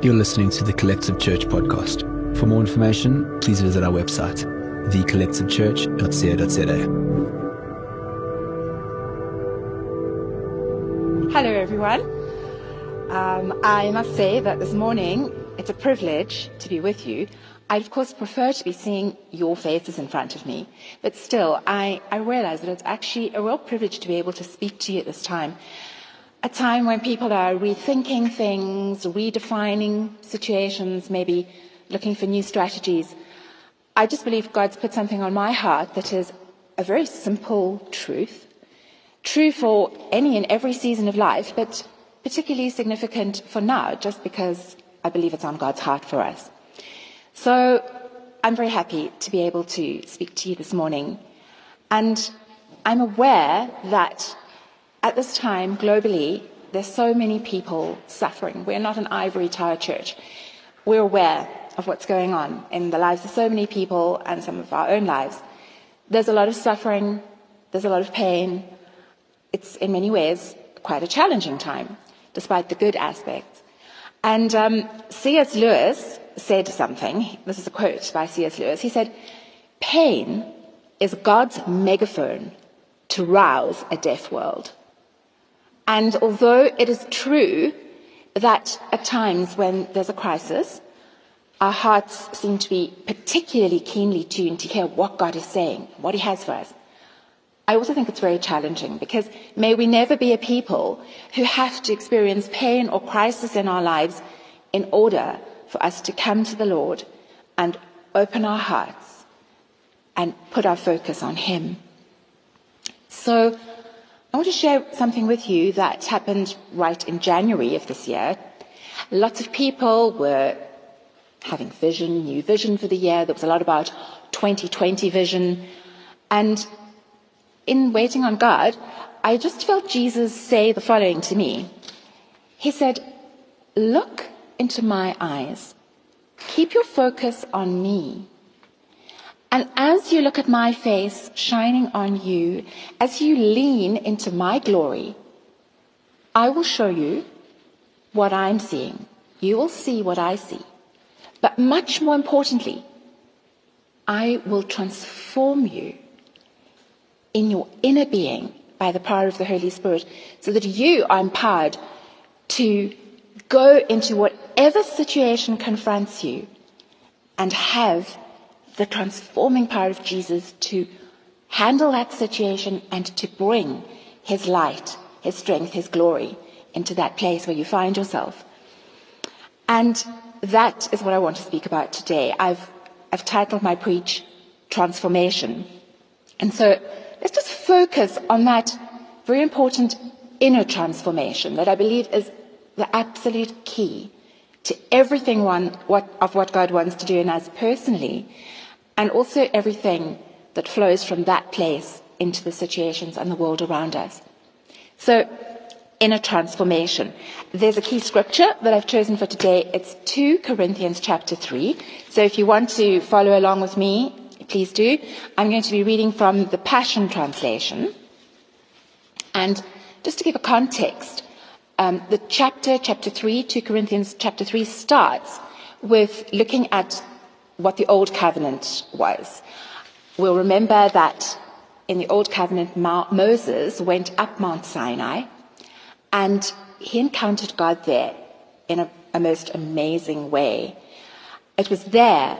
You're listening to the Collective Church podcast. For more information, please visit our website, thecollectivechurch.co.za. Hello, everyone. Um, I must say that this morning it's a privilege to be with you. I'd, of course, prefer to be seeing your faces in front of me, but still, I, I realize that it's actually a real privilege to be able to speak to you at this time a time when people are rethinking things, redefining situations, maybe looking for new strategies. I just believe God's put something on my heart that is a very simple truth, true for any and every season of life, but particularly significant for now, just because I believe it's on God's heart for us. So I'm very happy to be able to speak to you this morning. And I'm aware that at this time, globally, there's so many people suffering. We're not an ivory tower church. We're aware of what's going on in the lives of so many people and some of our own lives. There's a lot of suffering, there's a lot of pain. It's in many ways quite a challenging time, despite the good aspects. And um, C.S. Lewis said something. This is a quote by C.S. Lewis. He said, Pain is God's megaphone to rouse a deaf world. And although it is true that at times when there's a crisis, our hearts seem to be particularly keenly tuned to hear what God is saying, what He has for us. I also think it's very challenging because may we never be a people who have to experience pain or crisis in our lives in order for us to come to the Lord and open our hearts and put our focus on Him. So I want to share something with you that happened right in January of this year. Lots of people were having vision, new vision for the year. There was a lot about 2020 vision. And in waiting on God, I just felt Jesus say the following to me. He said, Look into my eyes. Keep your focus on me. And as you look at my face shining on you, as you lean into my glory, I will show you what I'm seeing. You will see what I see. But much more importantly, I will transform you in your inner being by the power of the Holy Spirit so that you are empowered to go into whatever situation confronts you and have the transforming power of Jesus to handle that situation and to bring his light, his strength, his glory into that place where you find yourself. And that is what I want to speak about today. I've, I've titled my preach Transformation. And so let's just focus on that very important inner transformation that I believe is the absolute key to everything one, what, of what God wants to do in us personally and also everything that flows from that place into the situations and the world around us. So, inner transformation. There's a key scripture that I've chosen for today. It's 2 Corinthians chapter 3. So if you want to follow along with me, please do. I'm going to be reading from the Passion Translation. And just to give a context, um, the chapter, chapter 3, 2 Corinthians chapter 3 starts with looking at what the Old Covenant was. We'll remember that in the Old Covenant, Moses went up Mount Sinai and he encountered God there in a, a most amazing way. It was there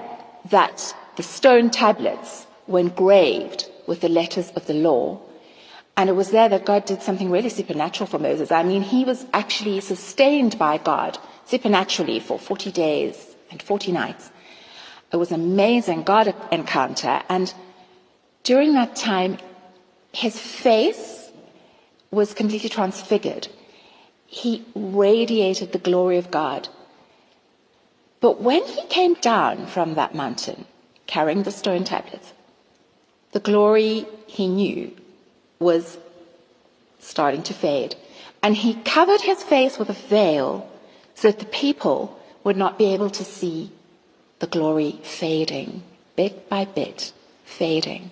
that the stone tablets were engraved with the letters of the law. And it was there that God did something really supernatural for Moses. I mean, he was actually sustained by God supernaturally for 40 days and 40 nights. It was an amazing God encounter. And during that time, his face was completely transfigured. He radiated the glory of God. But when he came down from that mountain, carrying the stone tablets, the glory he knew was starting to fade. And he covered his face with a veil so that the people would not be able to see the glory fading, bit by bit, fading.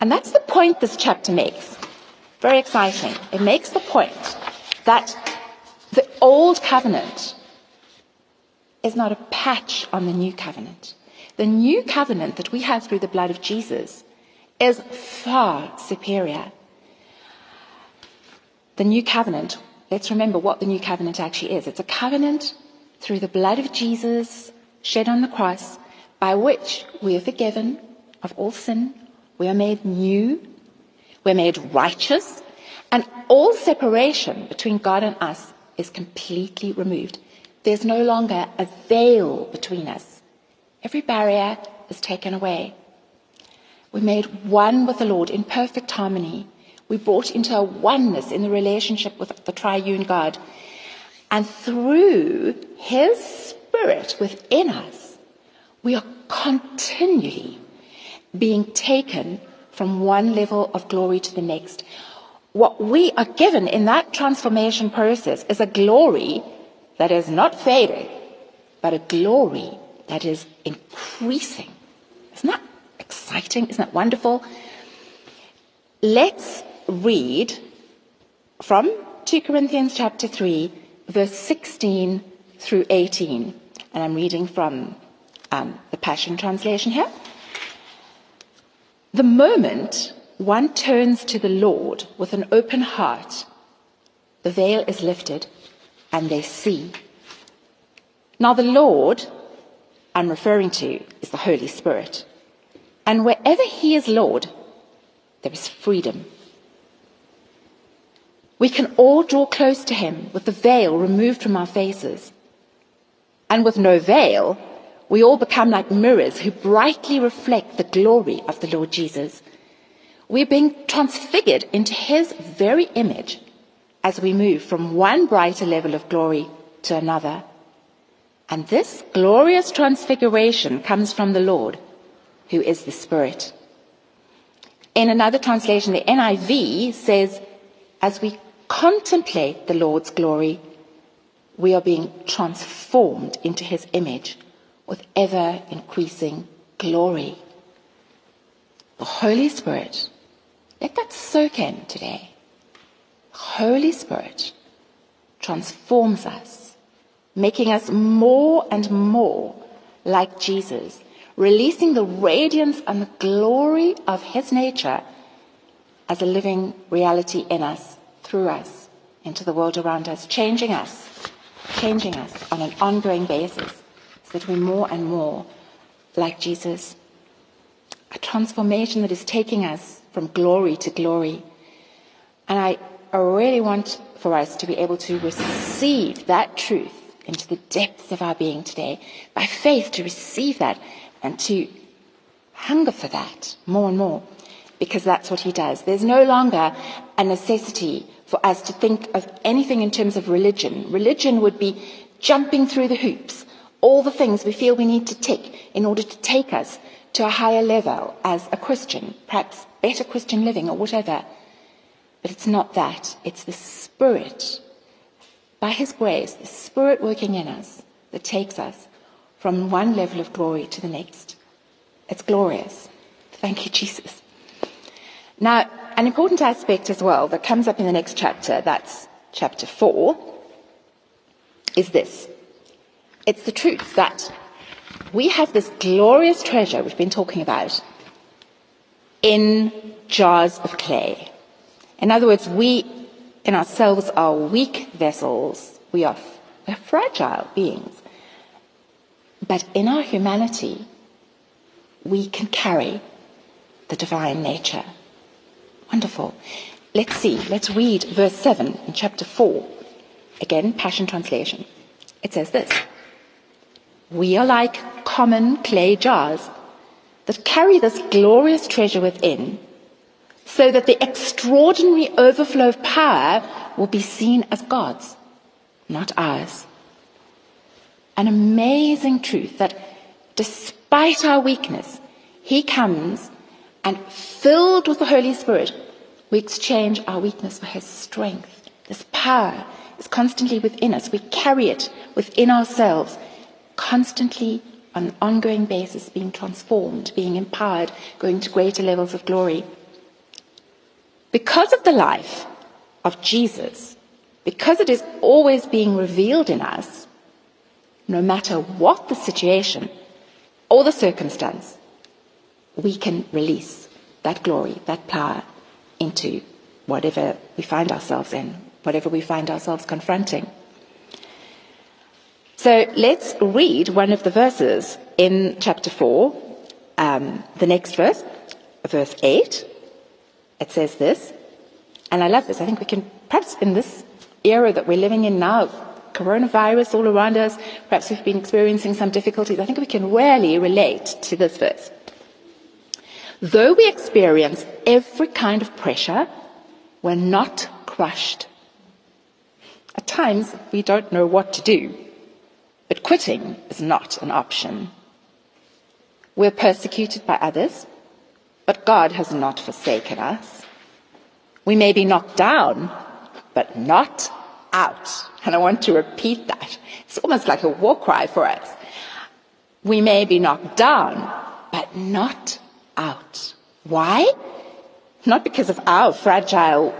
And that's the point this chapter makes. Very exciting. It makes the point that the old covenant is not a patch on the new covenant. The new covenant that we have through the blood of Jesus is far superior. The new covenant, let's remember what the new covenant actually is. It's a covenant through the blood of Jesus shed on the cross by which we are forgiven of all sin. We are made new. We're made righteous. And all separation between God and us is completely removed. There's no longer a veil between us. Every barrier is taken away. We're made one with the Lord in perfect harmony. We're brought into a oneness in the relationship with the triune God. And through His Spirit within us, we are continually being taken from one level of glory to the next. What we are given in that transformation process is a glory that is not fading, but a glory that is increasing. Isn't that exciting? Isn't that wonderful? Let's read from 2 Corinthians chapter 3, verse 16 through 18. And I'm reading from um, the Passion Translation here. The moment one turns to the Lord with an open heart, the veil is lifted and they see. Now, the Lord I'm referring to is the Holy Spirit. And wherever He is Lord, there is freedom. We can all draw close to Him with the veil removed from our faces. And with no veil, we all become like mirrors who brightly reflect the glory of the Lord Jesus. We're being transfigured into His very image as we move from one brighter level of glory to another. And this glorious transfiguration comes from the Lord, who is the Spirit. In another translation, the NIV says, as we contemplate the Lord's glory, we are being transformed into his image with ever increasing glory. The Holy Spirit, let that soak in today. The Holy Spirit transforms us, making us more and more like Jesus, releasing the radiance and the glory of his nature as a living reality in us, through us, into the world around us, changing us, changing us on an ongoing basis so that we're more and more like Jesus. A transformation that is taking us from glory to glory. And I, really want for us to be able to receive that truth into the depths of our being today, by faith to receive that and to hunger for that more and more, because that's what he does. There's no longer a necessity for us to think of anything in terms of religion. Religion would be jumping through the hoops, all the things we feel we need to tick in order to take us to a higher level as a Christian, perhaps better Christian living or whatever. But it's not that. It's the Spirit, by His grace, the Spirit working in us that takes us from one level of glory to the next. It's glorious. Thank you, Jesus. Now, an important aspect as well that comes up in the next chapter, that's chapter 4, is this. It's the truth that we have this glorious treasure we've been talking about in jars of clay. In other words, we in ourselves are weak vessels. We are, we're fragile beings. But in our humanity, we can carry the divine nature. Wonderful. Let's see. Let's read verse 7 in chapter 4. Again, Passion Translation. It says this We are like common clay jars that carry this glorious treasure within, so that the extraordinary overflow of power will be seen as God's, not ours. An amazing truth that despite our weakness, He comes and filled with the Holy Spirit, we exchange our weakness for His strength. This power is constantly within us. We carry it within ourselves, constantly on an ongoing basis, being transformed, being empowered, going to greater levels of glory. Because of the life of Jesus, because it is always being revealed in us, no matter what the situation or the circumstance, we can release that glory, that power into whatever we find ourselves in, whatever we find ourselves confronting. So let's read one of the verses in chapter 4, um, the next verse, verse 8. It says this, and I love this. I think we can, perhaps in this era that we're living in now, coronavirus all around us, perhaps we've been experiencing some difficulties. I think we can really relate to this verse. Though we experience every kind of pressure, we're not crushed. At times, we don't know what to do, but quitting is not an option. We're persecuted by others, but God has not forsaken us. We may be knocked down, but not out. And I want to repeat that. It's almost like a war cry for us. We may be knocked down, but not out. Why? Not because of our fragile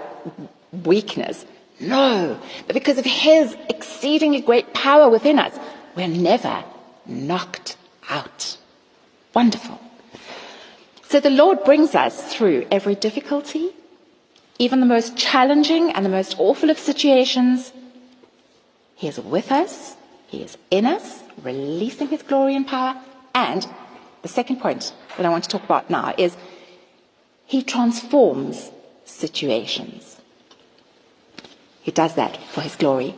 weakness. No, but because of His exceedingly great power within us. We're never knocked out. Wonderful. So the Lord brings us through every difficulty, even the most challenging and the most awful of situations. He is with us. He is in us, releasing His glory and power. And the second point that I want to talk about now is He transforms situations. He does that for His glory.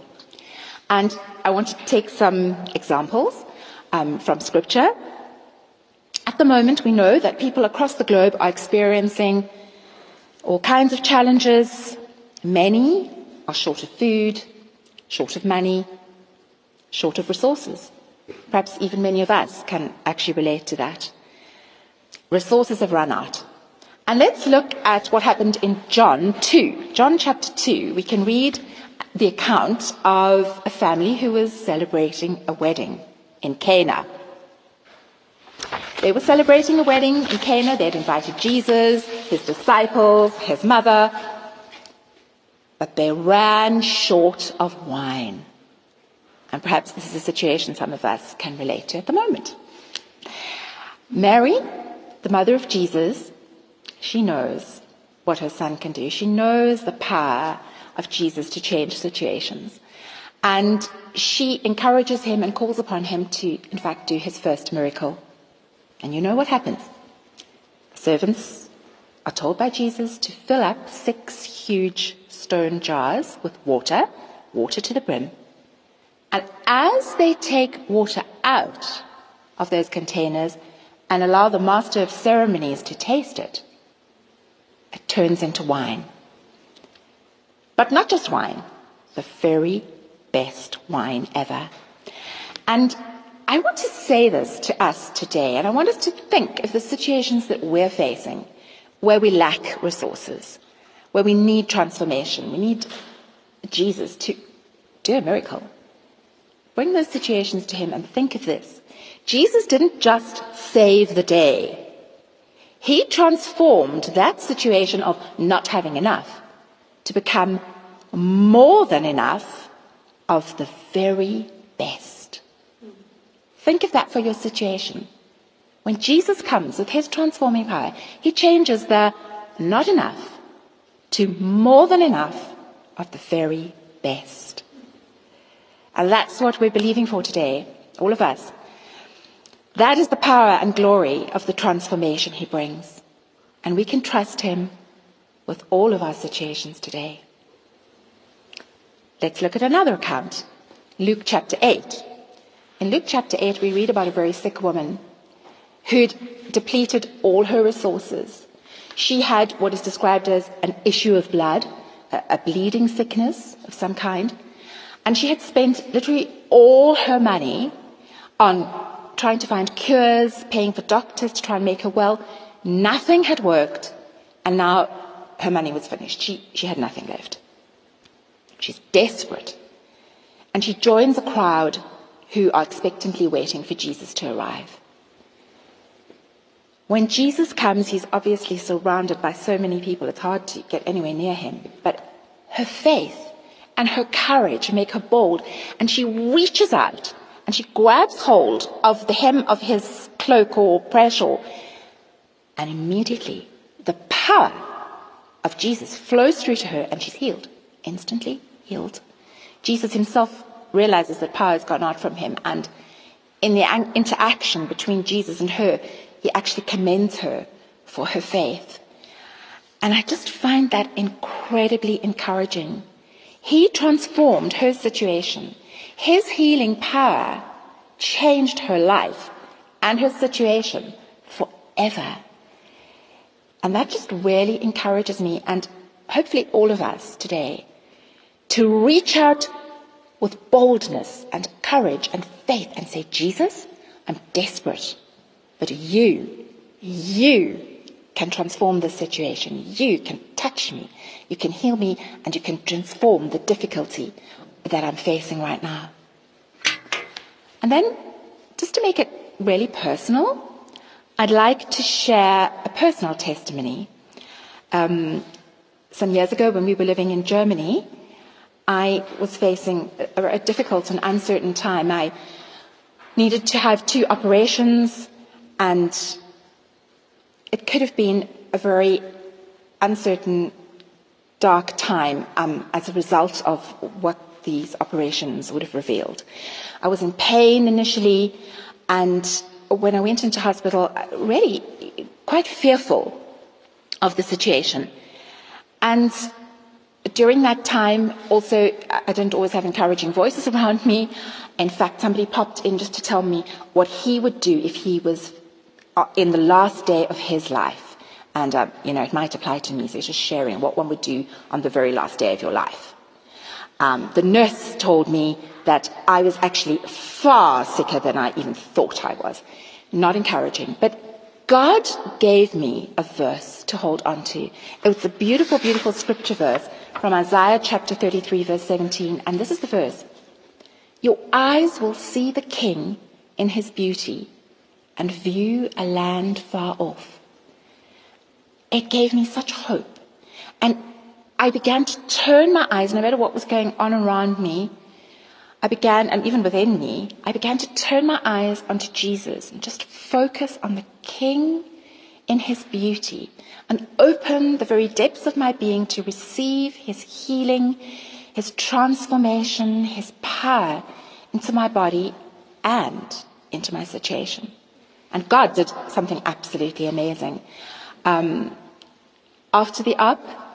And I want to take some examples um, from Scripture. At the moment, we know that people across the globe are experiencing all kinds of challenges. Many are short of food, short of money, short of resources. Perhaps even many of us can actually relate to that. Resources have run out. And let's look at what happened in John 2. John chapter 2, we can read the account of a family who was celebrating a wedding in Cana. They were celebrating a wedding in Cana. They had invited Jesus, his disciples, his mother, but they ran short of wine. And perhaps this is a situation some of us can relate to at the moment. Mary, the mother of Jesus, she knows what her son can do. She knows the power of Jesus to change situations. And she encourages him and calls upon him to, in fact, do his first miracle. And you know what happens? Servants are told by Jesus to fill up six huge stone jars with water, water to the brim. And as they take water out of those containers and allow the master of ceremonies to taste it, it turns into wine. But not just wine, the very best wine ever. And I want to say this to us today, and I want us to think of the situations that we're facing where we lack resources, where we need transformation, we need Jesus to do a miracle. Bring those situations to Him and think of this. Jesus didn't just save the day. He transformed that situation of not having enough to become more than enough of the very best. Think of that for your situation. When Jesus comes with his transforming power, he changes the not enough to more than enough of the very best. And that's what we're believing for today, all of us. That is the power and glory of the transformation he brings. And we can trust him with all of our situations today. Let's look at another account. Luke chapter 8. In Luke chapter 8, we read about a very sick woman who'd depleted all her resources. She had what is described as an issue of blood, a, bleeding sickness of some kind. And she had spent literally all her money on trying to find cures, paying for doctors to try and make her well. Nothing had worked, and now her money was finished. She, she had nothing left. She's desperate. And she joins a crowd who are expectantly waiting for Jesus to arrive. When Jesus comes, he's obviously surrounded by so many people, it's hard to get anywhere near him. But her faith and her courage make her bold, and she reaches out and she grabs hold of the hem of his cloak or prayer shawl, and immediately the power of Jesus flows through to her and she's healed. Instantly healed. Jesus himself realizes that power has gone out from him, and in the interaction between Jesus and her, he actually commends her for her faith. And I just find that incredibly encouraging. He transformed her situation. His healing power changed her life and her situation forever. And that just really encourages me and hopefully all of us today to reach out with boldness and courage and faith and say, Jesus, I'm desperate, but you, you can transform this situation. You can touch me. You can heal me and you can transform the difficulty that I'm facing right now. And then, just to make it really personal, I'd like to share a personal testimony. Um, some years ago, when we were living in Germany, I was facing a, a difficult and uncertain time. I needed to have two operations, and it could have been a very uncertain, dark time um, as a result of what these operations would have revealed. I was in pain initially, and when I went into hospital, really quite fearful of the situation. And during that time, also, I didn't always have encouraging voices around me. In fact, somebody popped in just to tell me what he would do if he was uh, in the last day of his life. And, uh, you know, it might apply to me, so just sharing what one would do on the very last day of your life. Um, the nurse told me that I was actually far sicker than I even thought I was. Not encouraging. But God gave me a verse to hold on to. It was a beautiful, beautiful scripture verse from Isaiah chapter 33, verse 17. And this is the verse Your eyes will see the king in his beauty and view a land far off. It gave me such hope. And I began to turn my eyes, no matter what was going on around me, I began, and even within me, I began to turn my eyes onto Jesus and just focus on the King in his beauty and open the very depths of my being to receive his healing, his transformation, his power into my body and into my situation. And God did something absolutely amazing. Um, after the up,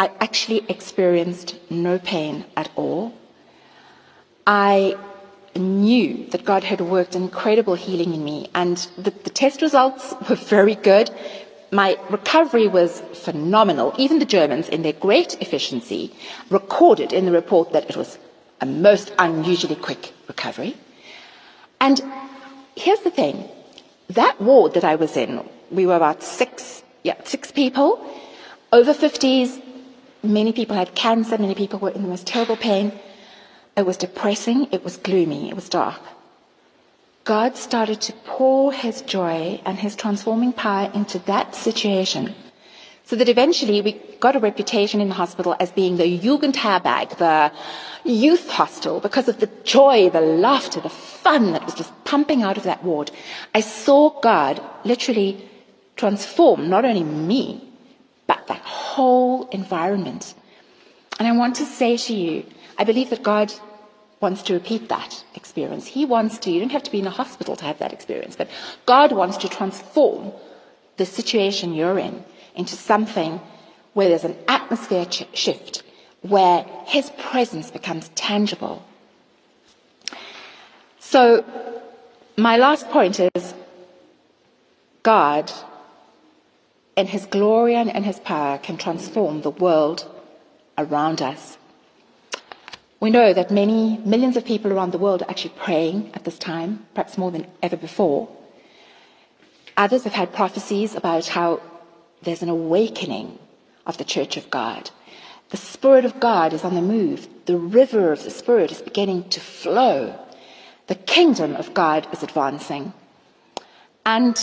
I actually experienced no pain at all. I knew that God had worked incredible healing in me, and the, the test results were very good. My recovery was phenomenal. Even the Germans, in their great efficiency, recorded in the report that it was a most unusually quick recovery. And here's the thing that ward that I was in, we were about six, yeah, six people, over 50s. Many people had cancer, many people were in the most terrible pain. It was depressing, it was gloomy, it was dark. God started to pour his joy and his transforming power into that situation. So that eventually we got a reputation in the hospital as being the Jugendherberg, the youth hostel, because of the joy, the laughter, the fun that was just pumping out of that ward. I saw God literally transform not only me, but that whole environment. And I want to say to you, I believe that God wants to repeat that experience. He wants to, you don't have to be in a hospital to have that experience, but God wants to transform the situation you're in into something where there's an atmosphere ch- shift, where His presence becomes tangible. So, my last point is God, in His glory and His power, can transform the world around us. We know that many millions of people around the world are actually praying at this time, perhaps more than ever before. Others have had prophecies about how there's an awakening of the Church of God. The Spirit of God is on the move. The river of the Spirit is beginning to flow. The kingdom of God is advancing. And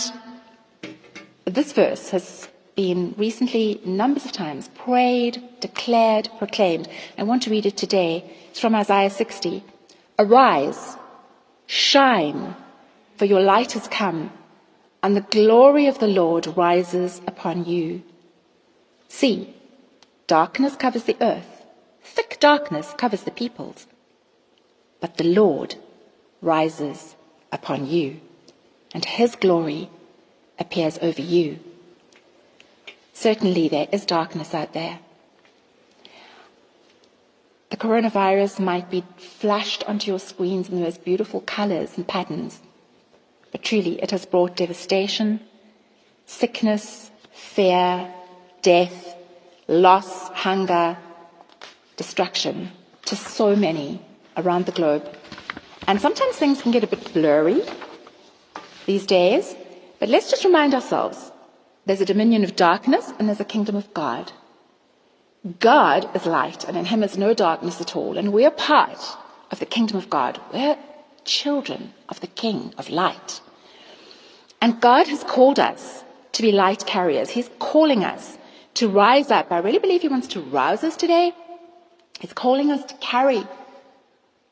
this verse has been recently numbers of times prayed, declared, proclaimed. I want to read it today. It's from Isaiah 60. Arise, Shine, for your light has come, and the glory of the Lord rises upon you. See, darkness covers the earth, thick darkness covers the peoples, but the Lord rises upon you, and his glory appears over you. Certainly, there is darkness out there. The coronavirus might be flashed onto your screens in the most beautiful colors and patterns, but truly it has brought devastation, sickness, fear, death, loss, hunger, destruction to so many around the globe. And sometimes things can get a bit blurry these days, but let's just remind ourselves there's a dominion of darkness and there's a kingdom of God. God is light, and in him is no darkness at all. And we're part of the kingdom of God. We're children of the King of light. And God has called us to be light carriers. He's calling us to rise up. I really believe He wants to rouse us today. He's calling us to carry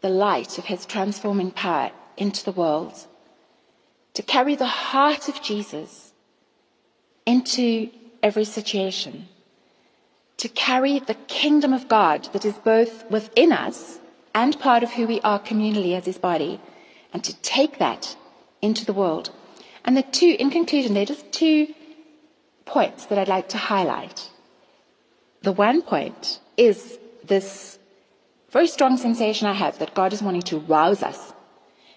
the light of His transforming power into the world, to carry the heart of Jesus into every situation to carry the kingdom of God that is both within us and part of who we are communally as his body, and to take that into the world. And the two, in conclusion, there are just two points that I'd like to highlight. The one point is this very strong sensation I have that God is wanting to rouse us.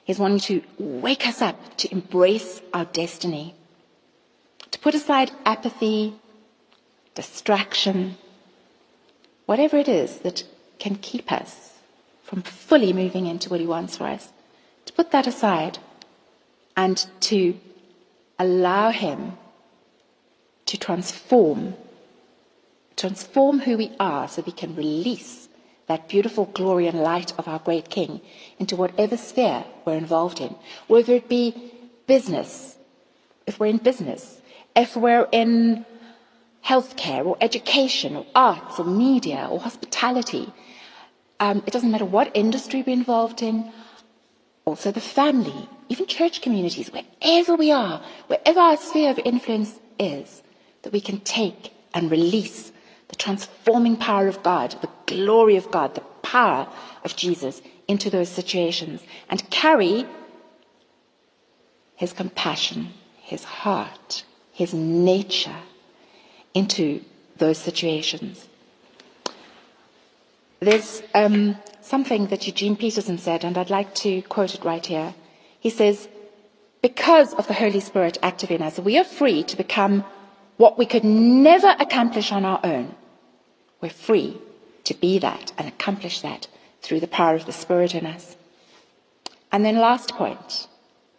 He's wanting to wake us up to embrace our destiny, to put aside apathy, distraction, whatever it is that can keep us from fully moving into what He wants for us, to put that aside and to allow Him to transform, transform who we are so we can release that beautiful glory and light of our great King into whatever sphere we're involved in, whether it be business, if we're in business, if we're in healthcare or education or arts or media or hospitality. Um, it doesn't matter what industry we're involved in, also the family, even church communities, wherever we are, wherever our sphere of influence is, that we can take and release the transforming power of God, the glory of God, the power of Jesus into those situations and carry his compassion, his heart, his nature into those situations. There's um, something that Eugene Peterson said, and I'd like to quote it right here. He says, Because of the Holy Spirit active in us, we are free to become what we could never accomplish on our own. We're free to be that and accomplish that through the power of the Spirit in us. And then, last point,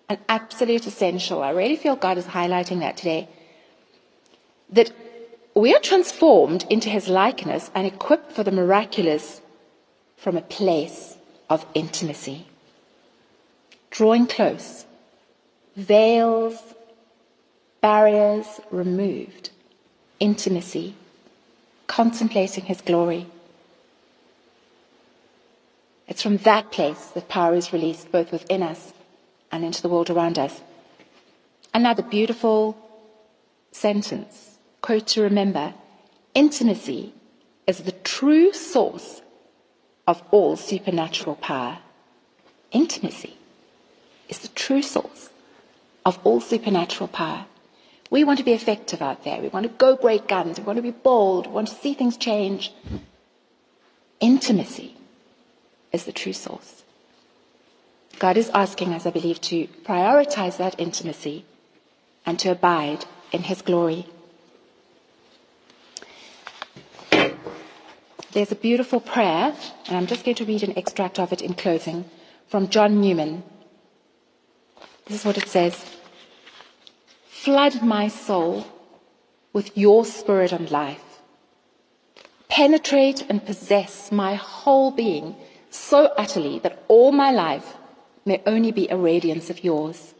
an absolute essential. I really feel God is highlighting that today. That we are transformed into his likeness and equipped for the miraculous from a place of intimacy. Drawing close, veils, barriers removed, intimacy, contemplating his glory. It's from that place that power is released both within us and into the world around us. Another beautiful sentence quote to remember intimacy is the true source of all supernatural power. Intimacy is the true source of all supernatural power. We want to be effective out there. We want to go great guns. We want to be bold. We want to see things change. Intimacy is the true source. God is asking us, I believe, to prioritize that intimacy and to abide in His glory. There's a beautiful prayer, and I'm just going to read an extract of it in closing from John Newman. This is what it says Flood my soul with your spirit and life. Penetrate and possess my whole being so utterly that all my life may only be a radiance of yours.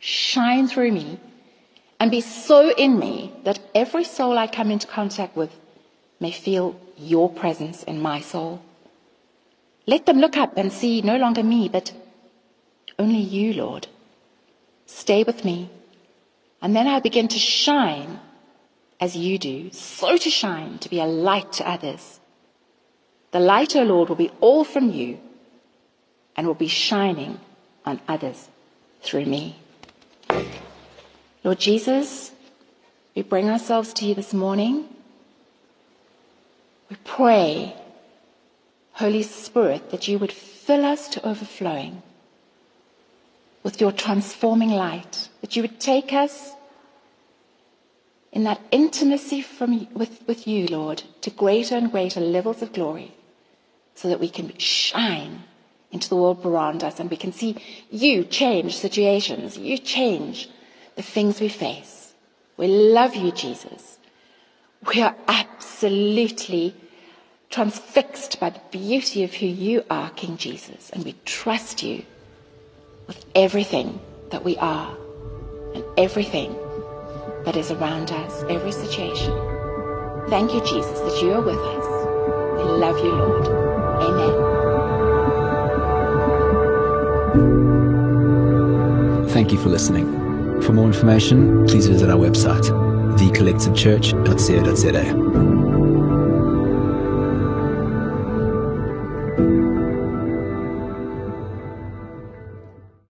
Shine through me and be so in me that every soul I come into contact with may feel your presence in my soul. Let them look up and see no longer me, but Only you, Lord. Stay with me. And then I begin to shine as you do, so to shine, to be a light to others. The light, O Lord, will be all from you and will be shining on others through me. Lord Jesus, we bring ourselves to you this morning. We pray, Holy Spirit, that you would fill us to overflowing with your transforming light, that you would take us in that intimacy from, with, with you, Lord, to greater and greater levels of glory so that we can shine into the world around us and we can see you change situations, you change the things we face. We love you, Jesus. We are absolutely transfixed by the beauty of who you are, King Jesus, and we trust you with everything that we are and everything that is around us, every situation. Thank you, Jesus, that you are with us. We love you, Lord. Amen. Thank you for listening. For more information, please visit our website, thecollectivechurch.co.za.